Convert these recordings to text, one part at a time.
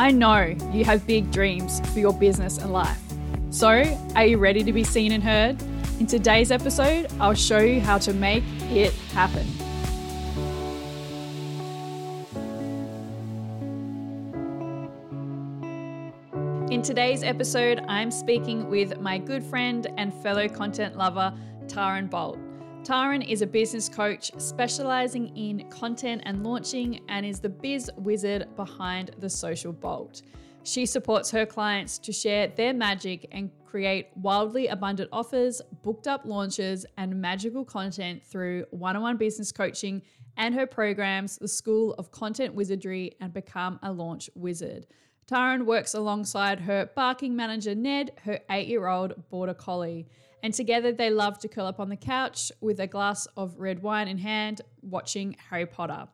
I know you have big dreams for your business and life. So, are you ready to be seen and heard? In today's episode, I'll show you how to make it happen. In today's episode, I'm speaking with my good friend and fellow content lover, Tahryn Bolt. Tahryn is a business coach specializing in content and launching and is the biz wizard behind the Social Bolt. She supports her clients to share their magic and create wildly abundant offers, booked up launches, and magical content through one on one business coaching and her programs, the School of Content Wizardry and Become a Launch Wizard. Tahryn works alongside her barketing manager, Ned, her eight year old border collie and together they love to curl up on the couch with a glass of red wine in hand, watching Harry Potter.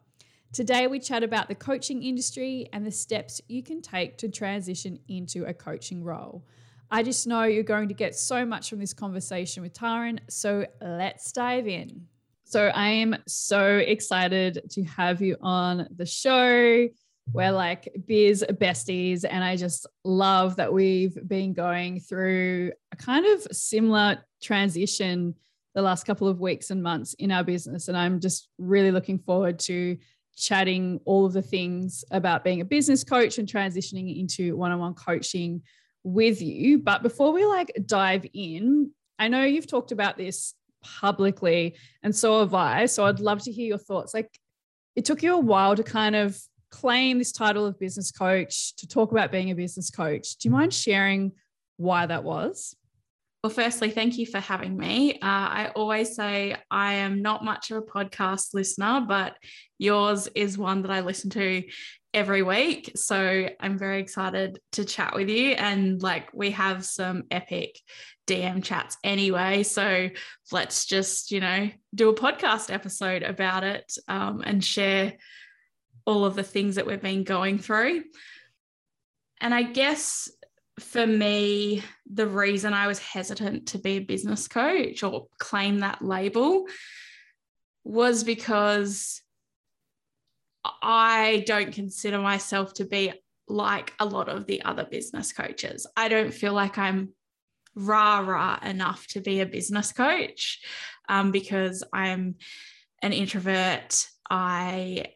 Today, we chat about the coaching industry and the steps you can take to transition into a coaching role. I just know you're going to get so much from this conversation with Tahryn, so let's dive in. So, I am so excited to have you on the show. We're mm-hmm. like biz besties, and I just love that we've been going through a kind of similar transition the last couple of weeks and months in our business. And I'm just really looking forward to chatting all of the things about being a business coach and transitioning into one on one coaching with you. But before we like dive in, I know you've talked about this publicly, and so have I. So I'd love to hear your thoughts. Like, it took you a while to kind of claim this title of business coach, to talk about being a business coach. Do you mind sharing why that was? Well, firstly, thank you for having me. Uh, I always say I am not much of a podcast listener, but yours is one that I listen to every week. So I'm very excited to chat with you. And like we have some epic DM chats anyway. So let's just, you know, do a podcast episode about it um, and share all of the things that we've been going through. And I guess for me, the reason I was hesitant to be a business coach or claim that label was because I don't consider myself to be like a lot of the other business coaches. I don't feel like I'm rah rah enough to be a business coach um, because I'm an introvert. I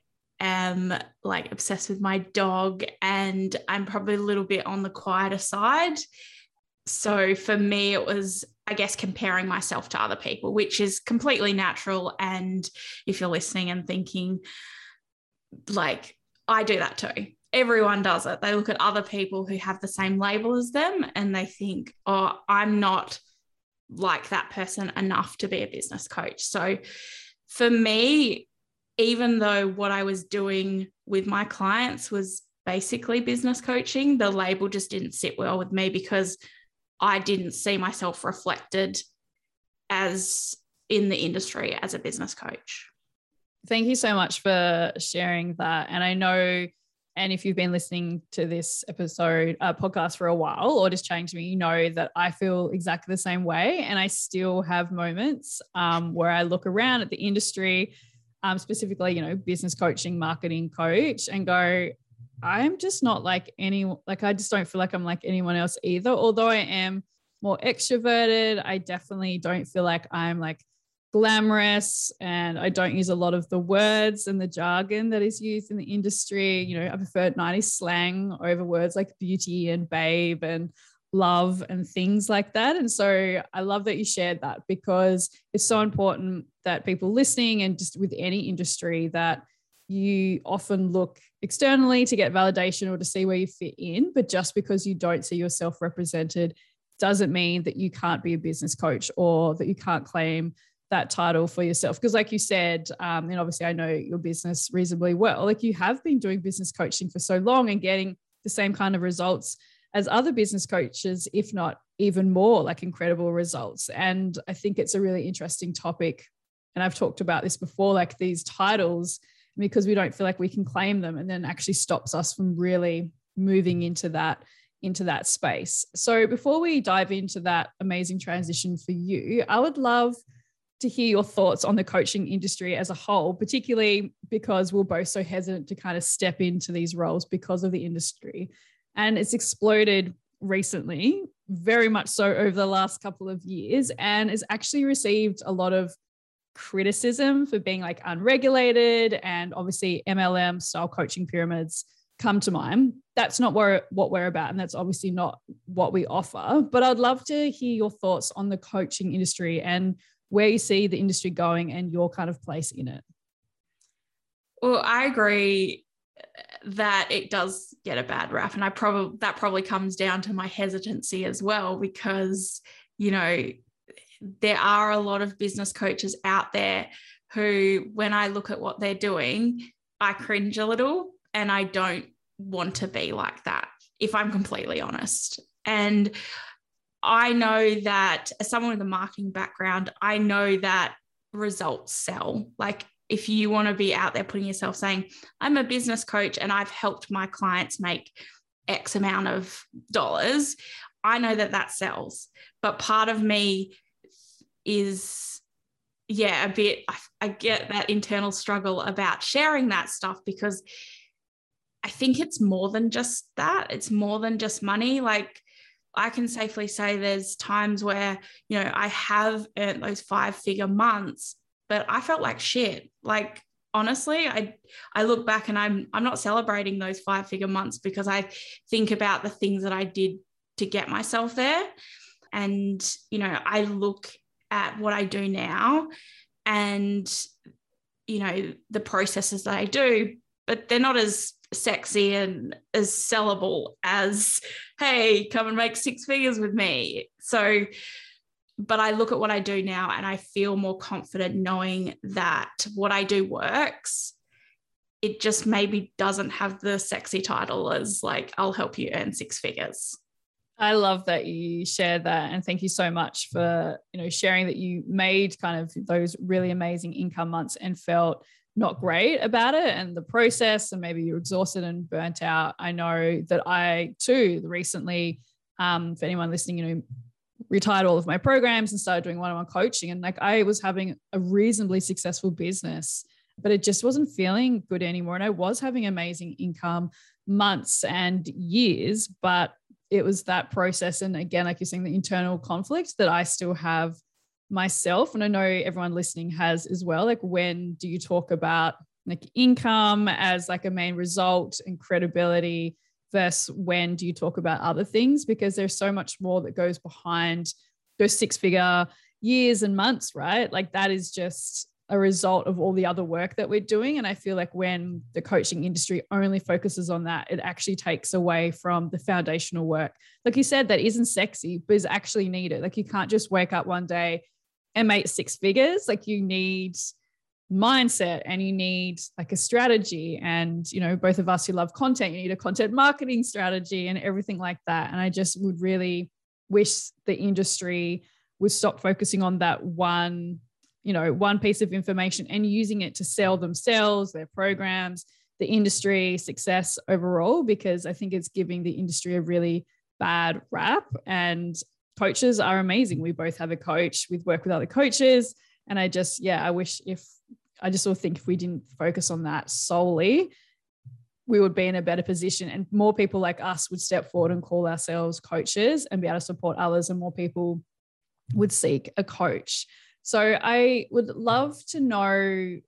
am like obsessed with my dog and I'm probably a little bit on the quieter side. So for me, it was, I guess, comparing myself to other people, which is completely natural. And if you're listening and thinking, like, I do that too. Everyone does it. They look at other people who have the same label as them and they think, oh, I'm not like that person enough to be a business coach. So for me, even though what I was doing with my clients was basically business coaching, the label just didn't sit well with me because I didn't see myself reflected as in the industry as a business coach. Thank you so much for sharing that. And I know, and if you've been listening to this episode, uh, podcast for a while, or just chatting to me, you know that I feel exactly the same way. And I still have moments um, where I look around at the industry um, specifically, you know, business coaching, marketing coach, and go, I'm just not like any, like, I just don't feel like I'm like anyone else either. Although I am more extroverted, I definitely don't feel like I'm like glamorous and I don't use a lot of the words and the jargon that is used in the industry. You know, I prefer 90s slang over words like beauty and babe and love and things like that. And so I love that you shared that because it's so important that people listening and just with any industry that you often look externally to get validation or to see where you fit in. But just because you don't see yourself represented doesn't mean that you can't be a business coach or that you can't claim that title for yourself. Because, like you said, um, and obviously I know your business reasonably well, like you have been doing business coaching for so long and getting the same kind of results as other business coaches, if not even more, like incredible results. And I think it's a really interesting topic. And I've talked about this before, like these titles, because we don't feel like we can claim them and then actually stops us from really moving into that into that space. So before we dive into that amazing transition for you, I would love to hear your thoughts on the coaching industry as a whole, particularly because we're both so hesitant to kind of step into these roles because of the industry. And it's exploded recently, very much so over the last couple of years, and has actually received a lot of criticism for being like unregulated and obviously MLM style coaching pyramids come to mind. That's not what, what we're about. And that's obviously not what we offer. But I'd love to hear your thoughts on the coaching industry and where you see the industry going and your kind of place in it. Well, I agree that it does get a bad rap. And I probably that probably comes down to my hesitancy as well, because, you know, there are a lot of business coaches out there who, when I look at what they're doing, I cringe a little and I don't want to be like that, if I'm completely honest. And I know that as someone with a marketing background, I know that results sell. Like if you want to be out there putting yourself saying, I'm a business coach and I've helped my clients make X amount of dollars, I know that that sells. But part of me is, yeah, a bit, I, I get that internal struggle about sharing that stuff because I think it's more than just that. It's more than just money. Like, I can safely say there's times where, you know, I have earned those five figure months, but I felt like shit. Like honestly, I I look back and I'm I'm not celebrating those five figure months because I think about the things that I did to get myself there. And, you know, I look at what I do now and, you know, the processes that I do, but they're not as sexy and as sellable as, hey, come and make six figures with me. So, but I look at what I do now and I feel more confident knowing that what I do works. It just maybe doesn't have the sexy title as like, I'll help you earn six figures. I love that you shared that and thank you so much for you know sharing that you made kind of those really amazing income months and felt not great about it and the process and maybe you're exhausted and burnt out. I know that i too recently um, for anyone listening you know retired all of my programs and started doing one-on-one coaching and like i was having a reasonably successful business but it just wasn't feeling good anymore and i was having amazing income months and years but it was that process and again like you're saying the internal conflict that i still have myself and i know everyone listening has as well. Like when do you talk about like income as like a main result and credibility versus when do you talk about other things? Because there's so much more that goes behind those six figure years and months right? Like that is just a result of all the other work that we're doing. And I feel like when the coaching industry only focuses on that, it actually takes away from the foundational work. Like you said, that isn't sexy, but is actually needed. Like you can't just wake up one day and make six figures. Like you need mindset and you need like a strategy. And, you know, both of us who love content, you need a content marketing strategy and everything like that. And I just would really wish the industry would stop focusing on that one you know one piece of information and using it to sell themselves their programs the industry success overall because i think it's giving the industry a really bad rap. And coaches are amazing. We both have a coach. We work with other coaches. And i just yeah i wish if i just sort of think if we didn't focus on that solely we would be in a better position and more people like us would step forward and call ourselves coaches and be able to support others and more people would seek a coach so I would love to know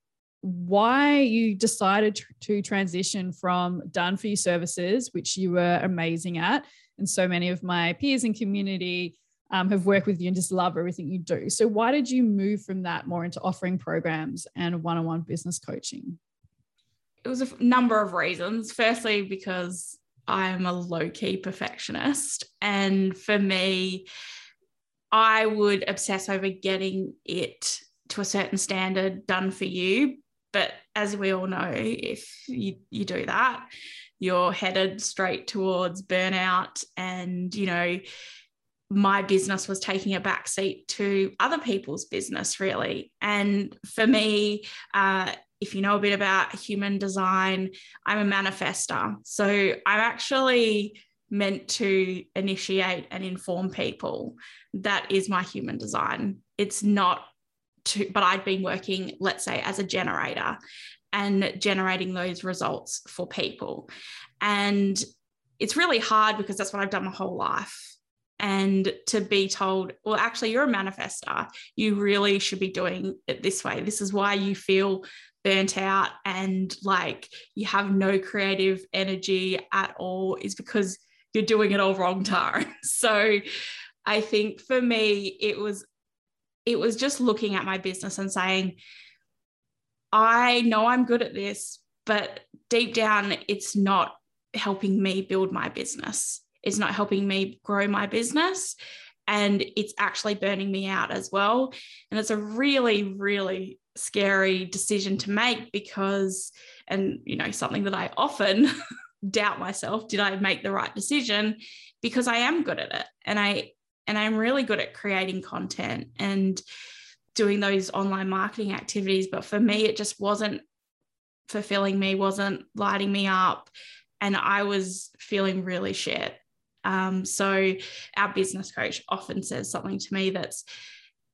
why you decided to transition from done for you services, which you were amazing at. And so many of my peers and community um, have worked with you and just love everything you do. So, why did you move from that more into offering programs and one on one business coaching? It was a number of reasons. Firstly, because I'm a low key perfectionist. And for me, I would obsess over getting it to a certain standard done for you. But as we all know, if you, you do that, you're headed straight towards burnout and you know my business was taking a backseat to other people's business, really. And for me, uh, if you know a bit about human design, I'm a manifester. So I'm actually meant to initiate and inform people. That is my human design. It's not to, but I'd been working, let's say, as a generator and generating those results for people. And it's really hard because that's what I've done my whole life and to be told, well, actually, you're a manifester. You really should be doing it this way. This is why you feel burnt out and like you have no creative energy at all, is because you're doing it all wrong, Tara. So I think for me, it was it was just looking at my business and saying, I know I'm good at this, but deep down, it's not helping me build my business it's not helping me grow my business and it's actually burning me out as well and it's a really really scary decision to make because and you know something that i often doubt myself did i make the right decision because i am good at it and i and i'm really good at creating content and doing those online marketing activities but for me it just wasn't fulfilling me wasn't lighting me up and i was feeling really shit um, so our business coach often says something to me that's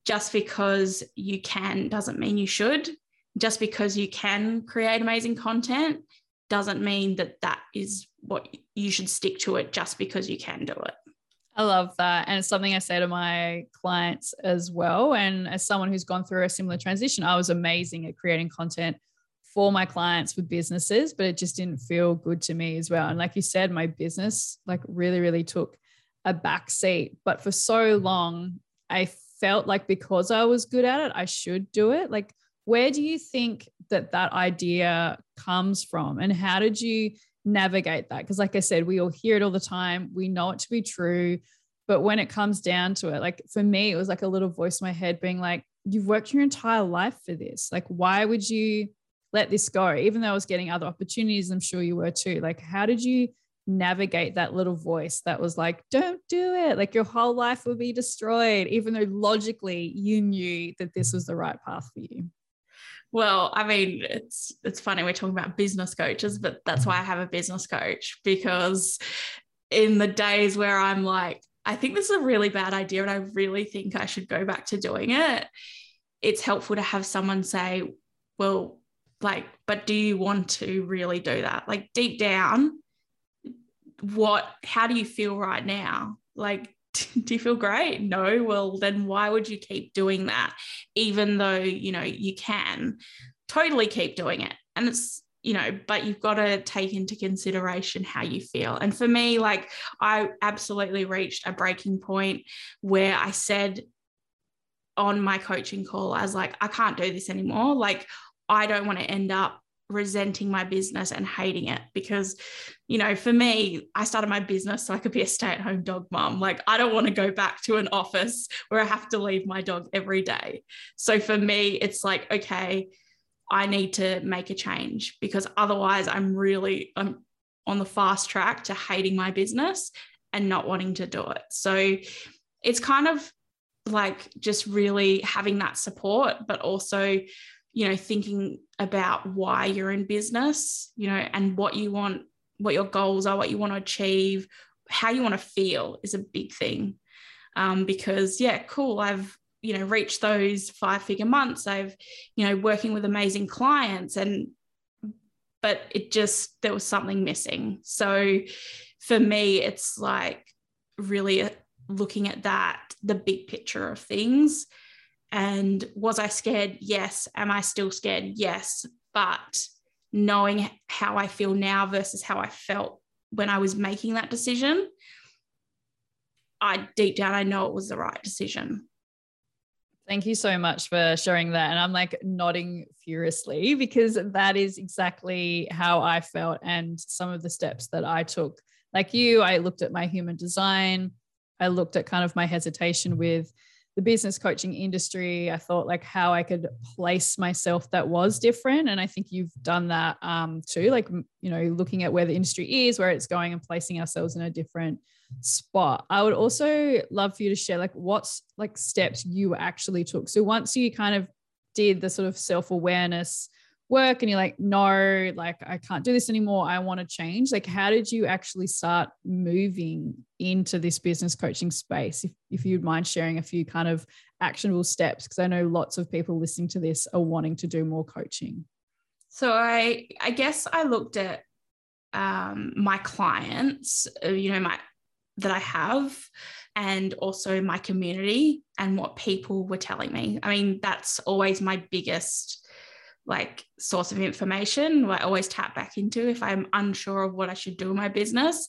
just because you can doesn't mean you should. Just because you can create amazing content doesn't mean that that is what you should stick to it just because you can do it. I love that. And it's something I say to my clients as well. And as someone who's gone through a similar transition, I was amazing at creating content for my clients for businesses, but it just didn't feel good to me as well. And like you said, my business like really, really took a back seat. But for so long, I felt like because I was good at it, I should do it. Like, where do you think that that idea comes from? And how did you navigate that? Because, like I said, we all hear it all the time. We know it to be true. But when it comes down to it, like for me, it was like a little voice in my head being like, You've worked your entire life for this. Like, why would you let this go, even though I was getting other opportunities. I'm sure you were too. Like, how did you navigate that little voice that was like, don't do it? Like, your whole life will be destroyed, even though logically you knew that this was the right path for you. Well, I mean, it's it's funny we're talking about business coaches, but that's why I have a business coach because in the days where I'm like, I think this is a really bad idea and I really think I should go back to doing it, it's helpful to have someone say, well, like but do you want to really do that? Like deep down what how do you feel right now? Like do you feel great? No. Well then why would you keep doing that? Even though you know you can totally keep doing it. And it's you know but you've got to take into consideration how you feel. And for me like i absolutely reached a breaking point where i said on my coaching call i was like i can't do this anymore. Like I don't want to end up resenting my business and hating it because you know for me I started my business so I could be a stay-at-home dog mom. Like I don't want to go back to an office where I have to leave my dog every day. So for me it's like okay I need to make a change because otherwise I'm really I'm on the fast track to hating my business and not wanting to do it. So it's kind of like just really having that support but also you know thinking about why you're in business you know and what you want what your goals are what you want to achieve how you want to feel is a big thing. Um, because yeah cool i've you know reached those five figure months. I've you know working with amazing clients and but it just there was something missing. So for me it's like really looking at that the big picture of things and was I scared? Yes. Am I still scared? Yes. But knowing how I feel now versus how I felt when I was making that decision, I deep down, I know it was the right decision. Thank you so much for sharing that. And I'm like nodding furiously because that is exactly how I felt and some of the steps that I took. Like you, I looked at my human design, I looked at kind of my hesitation with the business coaching industry. I thought like how I could place myself that was different. And I think you've done that um, too, like, you know, looking at where the industry is, where it's going, and placing ourselves in a different spot. I would also love for you to share like what's like steps you actually took. So once you kind of did the sort of self awareness, work and you're like, no, like I can't do this anymore. I want to change. Like, how did you actually start moving into this business coaching space? If, if you'd mind sharing a few kind of actionable steps, because I know lots of people listening to this are wanting to do more coaching. So I, I guess I looked at um, my clients, uh, you know, my that I have, and also my community and what people were telling me. I mean, that's always my biggest like source of information I always tap back into if I'm unsure of what I should do in my business.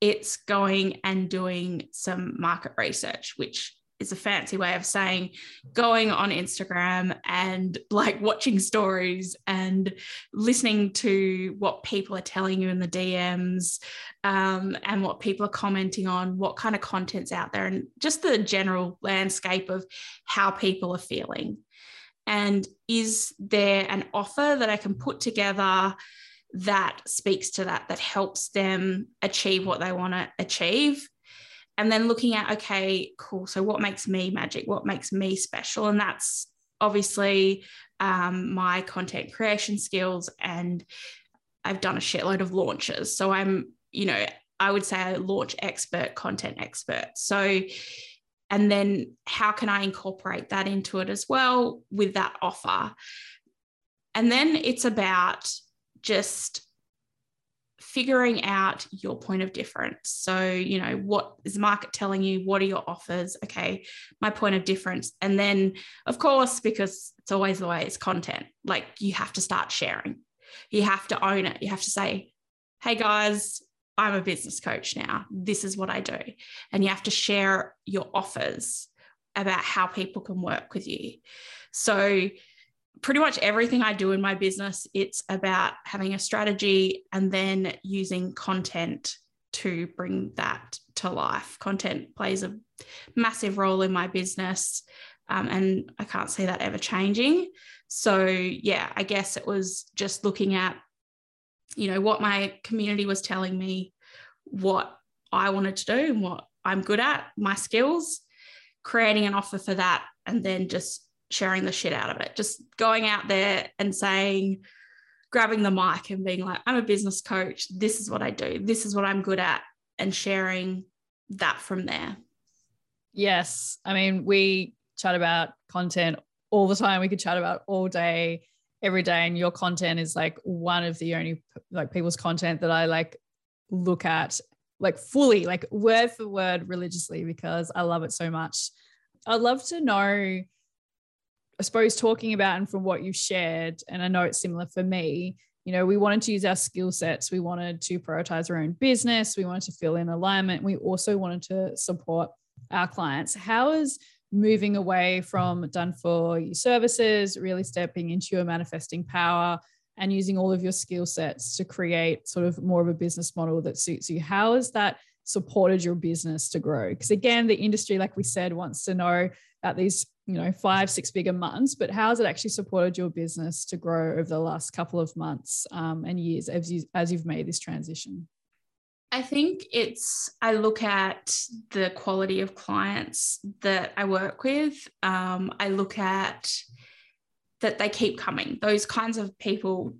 It's going and doing some market research, which is a fancy way of saying going on Instagram and like watching stories and listening to what people are telling you in the DMs um, and what people are commenting on, what kind of content's out there, and just the general landscape of how people are feeling. And is there an offer that I can put together that speaks to that, that helps them achieve what they want to achieve? And then looking at, okay, cool. So, what makes me magic? What makes me special? And that's obviously um, my content creation skills. And I've done a shitload of launches. So, I'm, you know, I would say a launch expert, content expert. So, and then how can I incorporate that into it as well with that offer? And then it's about just figuring out your point of difference. So, you know, what is the market telling you? What are your offers? Okay, my point of difference. And then, of course, because it's always the way it's content, like you have to start sharing. You have to own it. You have to say, hey guys, I'm a business coach now. This is what I do. And you have to share your offers about how people can work with you. So, pretty much everything I do in my business, it's about having a strategy and then using content to bring that to life. Content plays a massive role in my business. Um, and I can't see that ever changing. So, yeah, I guess it was just looking at you know, what my community was telling me, what I wanted to do and what I'm good at, my skills, creating an offer for that, and then just sharing the shit out of it. Just going out there and saying, grabbing the mic and being like, I'm a business coach. This is what I do. This is what I'm good at, and sharing that from there. Yes. I mean, we chat about content all the time. We could chat about all day every day and your content is like one of the only like people's content that I like look at like fully like word for word religiously because I love it so much. I'd love to know I suppose talking about and from what you shared and I know it's similar for me you know we wanted to use our skill sets. We wanted to prioritize our own business. We wanted to feel in alignment. We also wanted to support our clients. How is moving away from done for you services, really stepping into your manifesting power and using all of your skill sets to create sort of more of a business model that suits you. How has that supported your business to grow? Because again, the industry, like we said, wants to know about these, you know, five, six figure months, but how has it actually supported your business to grow over the last couple of months um, and years as, you, as you've made this transition? I think it's, I look at the quality of clients that I work with. Um, I look at that they keep coming. Those kinds of people,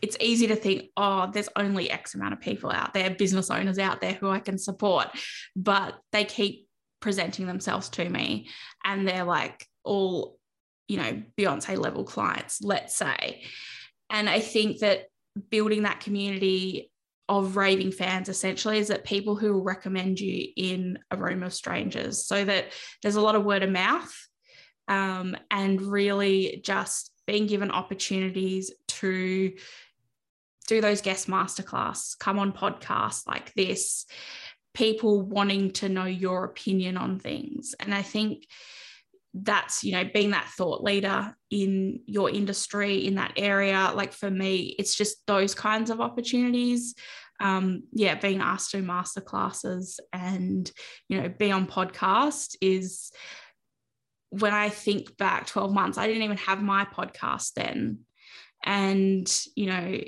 it's easy to think, oh, there's only X amount of people out there, business owners out there who I can support. But they keep presenting themselves to me and they're like all, you know, Beyonce level clients, let's say. And I think that building that community of raving fans essentially is that people who recommend you in a room of strangers. So that there's a lot of word of mouth um, and really just being given opportunities to do those guest masterclass come on podcasts like this people wanting to know your opinion on things. And i think that's you know being that thought leader in your industry in that area like for me it's just those kinds of opportunities um, yeah being asked to master classes and you know be on podcast is when I think back 12 months, I didn't even have my podcast then. And, you know,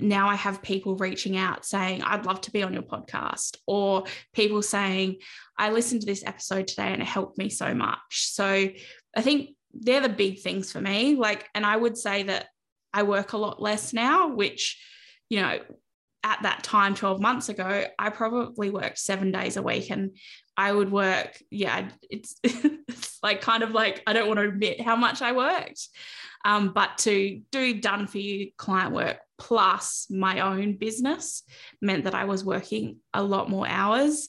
now I have people reaching out saying, I'd love to be on your podcast, or people saying, I listened to this episode today and it helped me so much. So I think they're the big things for me. Like, and I would say that I work a lot less now, which, you know, at that time 12 months ago i probably worked seven days a week and i would work yeah it's, it's like kind of like i don't want to admit how much i worked um, but to do done for you client work plus my own business meant that i was working a lot more hours.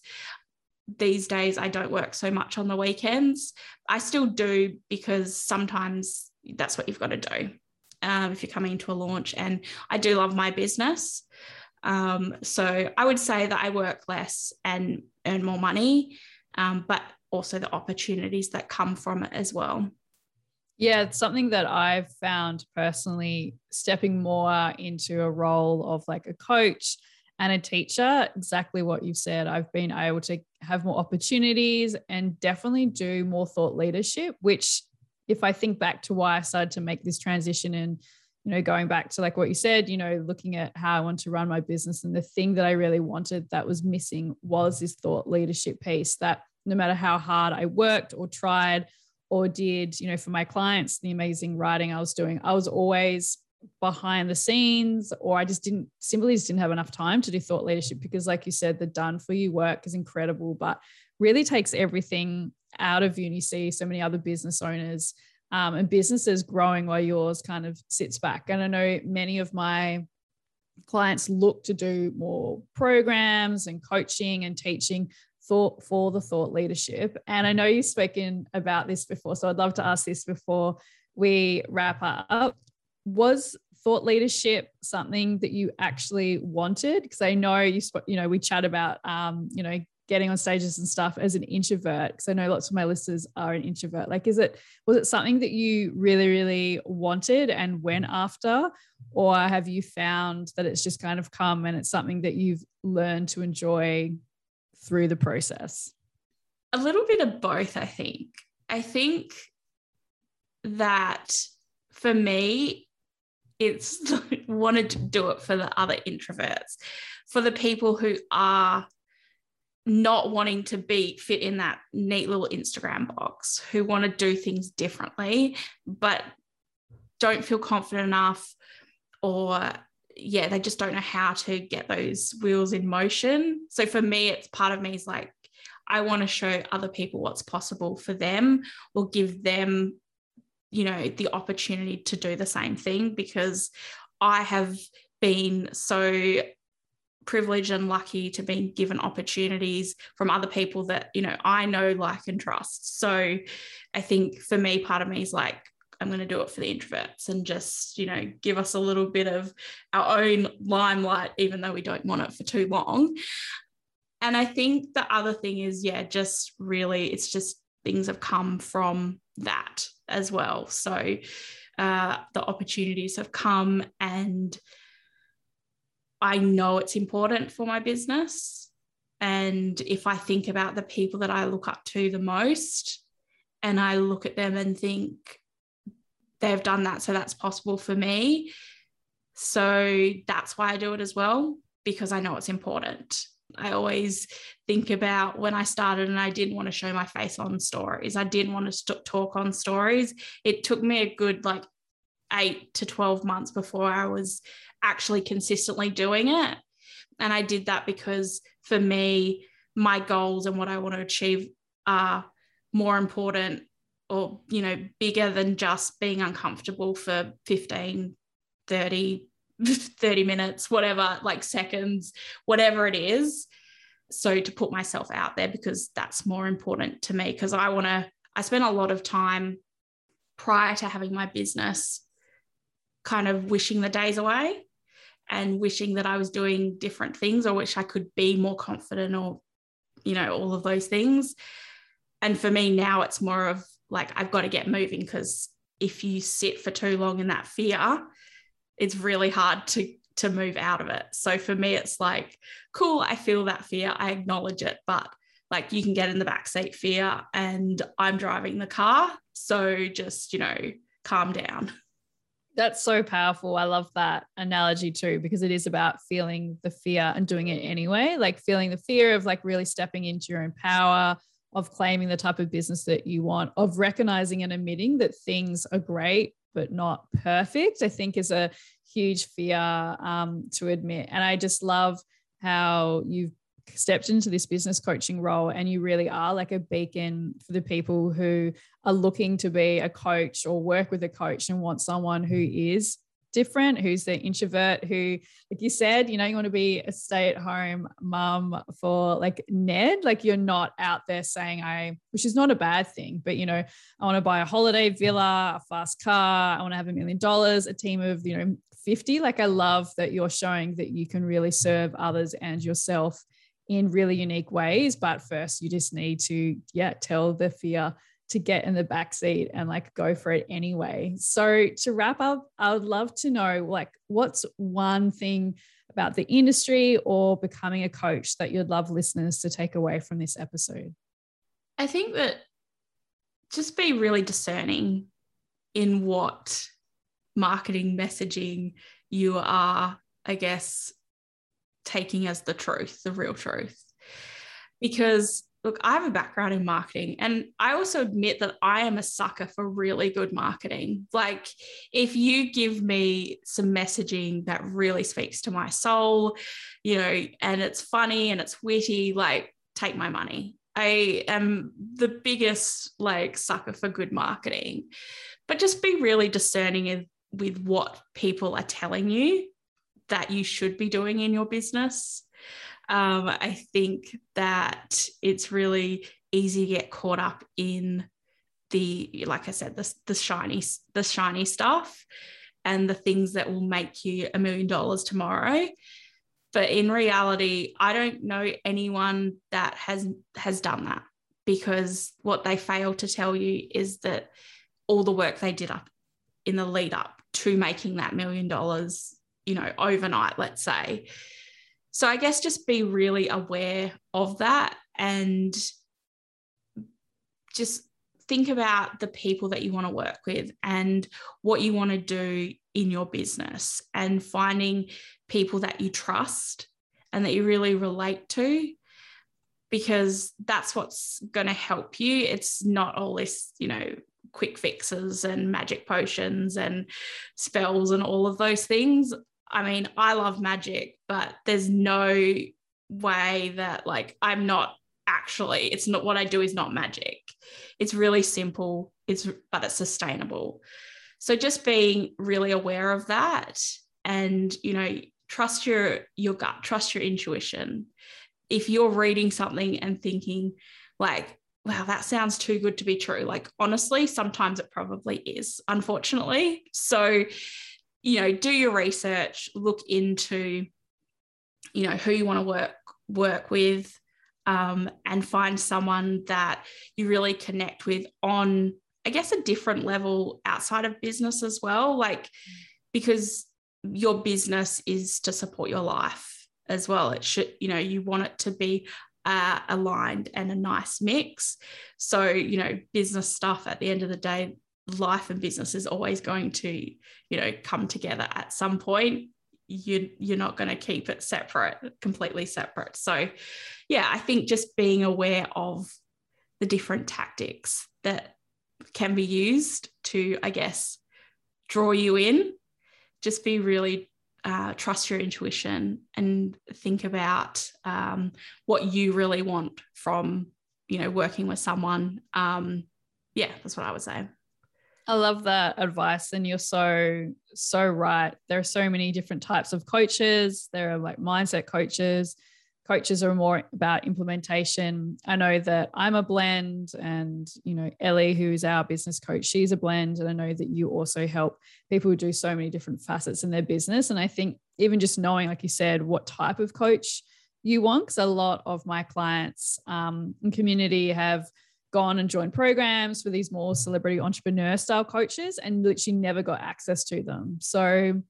These days i don't work so much on the weekends. I still do because sometimes that's what you've got to do um, if you're coming into a launch and i do love my business. Um, so I would say that I work less and earn more money, um, but also the opportunities that come from it as well. Yeah, it's something that I've found personally stepping more into a role of like a coach and a teacher, exactly what you've said. I've been able to have more opportunities and definitely do more thought leadership, which, if I think back to why I started to make this transition and you know, going back to like what you said, you know, looking at how I want to run my business. And the thing that I really wanted that was missing was this thought leadership piece that no matter how hard I worked or tried or did, you know, for my clients, the amazing writing I was doing, I was always behind the scenes or I just didn't simply just didn't have enough time to do thought leadership because like you said the done for you work is incredible but really takes everything out of you and you see so many other business owners um, and businesses growing while yours kind of sits back. And I know many of my clients look to do more programs and coaching and teaching thought for the thought leadership. And I know you've spoken about this before, so I'd love to ask this before we wrap up. Was thought leadership something that you actually wanted? Because I know you, you know, we chat about, um, you know, getting on stages and stuff as an introvert because i know lots of my listeners are an introvert like is it was it something that you really really wanted and went after or have you found that it's just kind of come and it's something that you've learned to enjoy through the process? A little bit of both i think. I think that for me it's wanted to do it for the other introverts for the people who are not wanting to be fit in that neat little Instagram box, who want to do things differently, but don't feel confident enough, or yeah, they just don't know how to get those wheels in motion. So for me, it's part of me is like, I want to show other people what's possible for them or give them, you know, the opportunity to do the same thing because I have been so privileged and lucky to be given opportunities from other people that you know I know like and trust so I think for me part of me is like I'm going to do it for the introverts and just you know give us a little bit of our own limelight even though we don't want it for too long and I think the other thing is yeah just really it's just things have come from that as well so uh, the opportunities have come and I know it's important for my business. And if I think about the people that I look up to the most, and I look at them and think they've done that, so that's possible for me. So that's why I do it as well, because I know it's important. I always think about when I started and I didn't want to show my face on stories. I didn't want to st- talk on stories. It took me a good like eight to 12 months before I was actually consistently doing it. And I did that because for me, my goals and what I want to achieve are more important or, you know, bigger than just being uncomfortable for 15, 30, 30 minutes, whatever, like seconds, whatever it is. So to put myself out there because that's more important to me because I want to, I spent a lot of time prior to having my business kind of wishing the days away and wishing that I was doing different things or wish I could be more confident or, you know, all of those things. And for me now, it's more of like, I've got to get moving because if you sit for too long in that fear, it's really hard to to move out of it. So for me, it's like, cool, I feel that fear, I acknowledge it, but like you can get in the backseat fear and I'm driving the car. So just, you know, calm down. That's so powerful. I love that analogy too, because it is about feeling the fear and doing it anyway, like feeling the fear of like really stepping into your own power, of claiming the type of business that you want, of recognizing and admitting that things are great, but not perfect, I think is a huge fear um, to admit. And I just love how you've stepped into this business coaching role and you really are like a beacon for the people who are looking to be a coach or work with a coach and want someone who is different, who's the introvert, who, like you said, you know, you want to be a stay at home mum for like Ned. Like you're not out there saying, I, which is not a bad thing, but, you know, I want to buy a holiday villa, a fast car, I want to have a million dollars, a team of, you know, 50. Like I love that you're showing that you can really serve others and yourself in really unique ways. But first, you just need to, yeah, tell the fear to get in the back seat and like go for it anyway. So to wrap up, I would love to know like what's one thing about the industry or becoming a coach that you'd love listeners to take away from this episode? I think that just be really discerning in what marketing messaging you are, I guess, taking as the truth, the real truth. Because look, I have a background in marketing, and I also admit that I am a sucker for really good marketing. Like, if you give me some messaging that really speaks to my soul, you know, and it's funny and it's witty, like, take my money. I am the biggest like sucker for good marketing, but just be really discerning with what people are telling you that you should be doing in your business. Um, I think that it's really easy to get caught up in the, like I said, the, the shiny, the shiny stuff and the things that will make you a million dollars tomorrow. But in reality, I don't know anyone that has has done that because what they fail to tell you is that all the work they did up in the lead up to making that million dollars you know, overnight, let's say. So I guess just be really aware of that and just think about the people that you want to work with and what you want to do in your business and finding people that you trust and that you really relate to because that's what's going to help you. It's not all this you know quick fixes and magic potions and spells and all of those things I mean, I love magic, but there's no way that like I'm not actually, it's not what I do is not magic. It's really simple, it's but it's sustainable. So just being really aware of that and you know, trust your your gut, trust your intuition. If you're reading something and thinking like wow, that sounds too good to be true. Like, honestly, sometimes it probably is, unfortunately. So, you know do your research look into you know who you want to work work with um, and find someone that you really connect with on i guess a different level outside of business as well like because your business is to support your life as well. It should you know you want it to be uh, aligned and a nice mix. So you know business stuff at the end of the day life and business is always going to you know come together at some point you you're not going to keep it separate completely separate. So yeah i think just being aware of the different tactics that can be used to i guess draw you in just be really uh, trust your intuition and think about um, what you really want from you know working with someone. Um, yeah that's what i would say I love that advice. And you're so, so right. There are so many different types of coaches. There are like mindset coaches. Coaches are more about implementation. I know that I'm a blend, and you know, Ellie, who's our business coach, she's a blend. And I know that you also help people who do so many different facets in their business. And I think even just knowing, like you said, what type of coach you want, because a lot of my clients um, in community have gone and joined programs for these more celebrity entrepreneur style coaches and literally never got access to them. So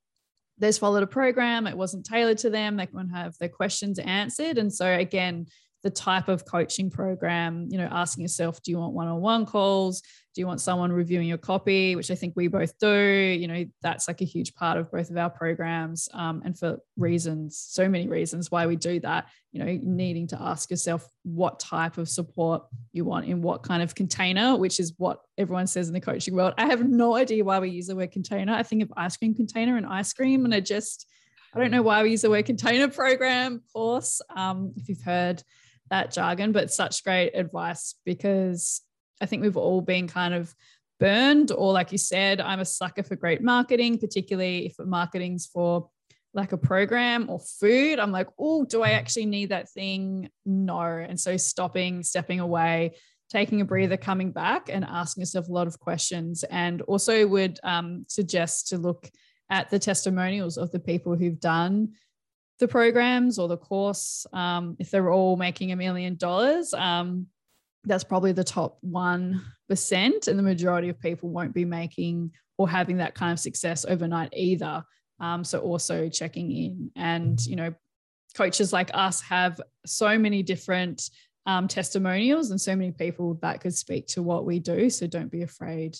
they followed a program, it wasn't tailored to them, they couldn't have their questions answered. And so again, the type of coaching program, you know, asking yourself, do you want one on one calls? Do you want someone reviewing your copy, which I think we both do? You know, that's like a huge part of both of our programs. Um, and for reasons, so many reasons why we do that, you know, needing to ask yourself what type of support you want in what kind of container, which is what everyone says in the coaching world. I have no idea why we use the word container. I think of ice cream container and ice cream, and I just, I don't know why we use the word container program course. Um, if you've heard that jargon, but such great advice because I think we've all been kind of burned, or like you said, I'm a sucker for great marketing, particularly if marketing's for like a program or food. I'm like, oh, do I actually need that thing? No. And so stopping, stepping away, taking a breather, coming back and asking yourself a lot of questions. And also would um, suggest to look at the testimonials of the people who've done the programs or the course. Um, if they're all making a million dollars, um, that's probably the top 1%. And the majority of people won't be making or having that kind of success overnight either. Um, so also checking in and, you know, coaches like us have so many different um, testimonials and so many people that could speak to what we do. So don't be afraid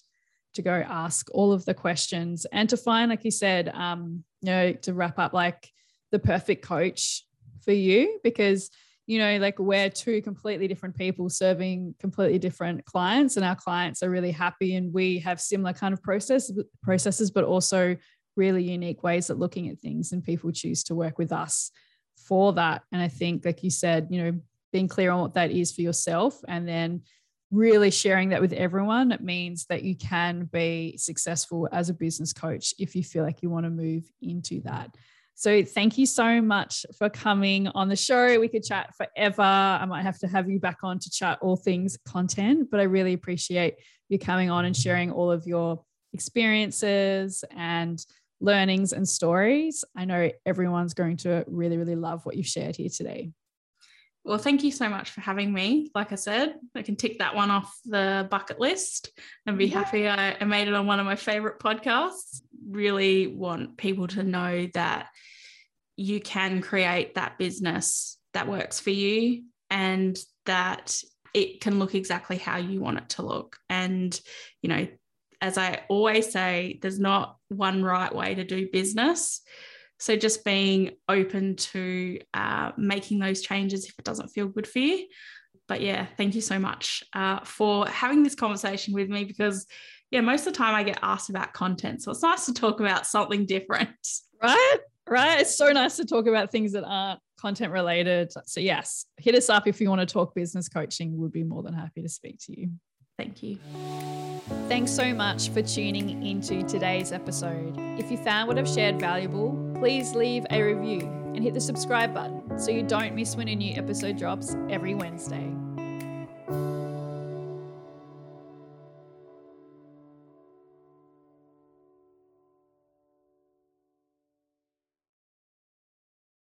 to go ask all of the questions and to find, like you said, um, you know, to wrap up, like the perfect coach for you because you know, like we're two completely different people serving completely different clients, and our clients are really happy, and we have similar kind of process processes, but also really unique ways of looking at things, and people choose to work with us for that. And I think, like you said, you know, being clear on what that is for yourself, and then really sharing that with everyone, it means that you can be successful as a business coach if you feel like you want to move into that. So thank you so much for coming on the show. We could chat forever. I might have to have you back on to chat all things content, but I really appreciate you coming on and sharing all of your experiences and learnings and stories. I know everyone's going to really, really love what you've shared here today. Well, thank you so much for having me. Like I said, I can tick that one off the bucket list and be yeah. happy I, made it on one of my favorite podcasts. Really want people to know that you can create that business that works for you and that it can look exactly how you want it to look. And, you know, as I always say, there's not one right way to do business. So just being open to uh, making those changes if it doesn't feel good for you. But yeah, thank you so much uh, for having this conversation with me because, yeah, most of the time I get asked about content. So it's nice to talk about something different. Right? right? It's so nice to talk about things that aren't content related. So, yes, hit us up if you want to talk business coaching. We'd be more than happy to speak to you. Thank you. Thanks so much for tuning into today's episode. If you found what I've shared valuable, please leave a review and hit the subscribe button so you don't miss when a new episode drops every Wednesday.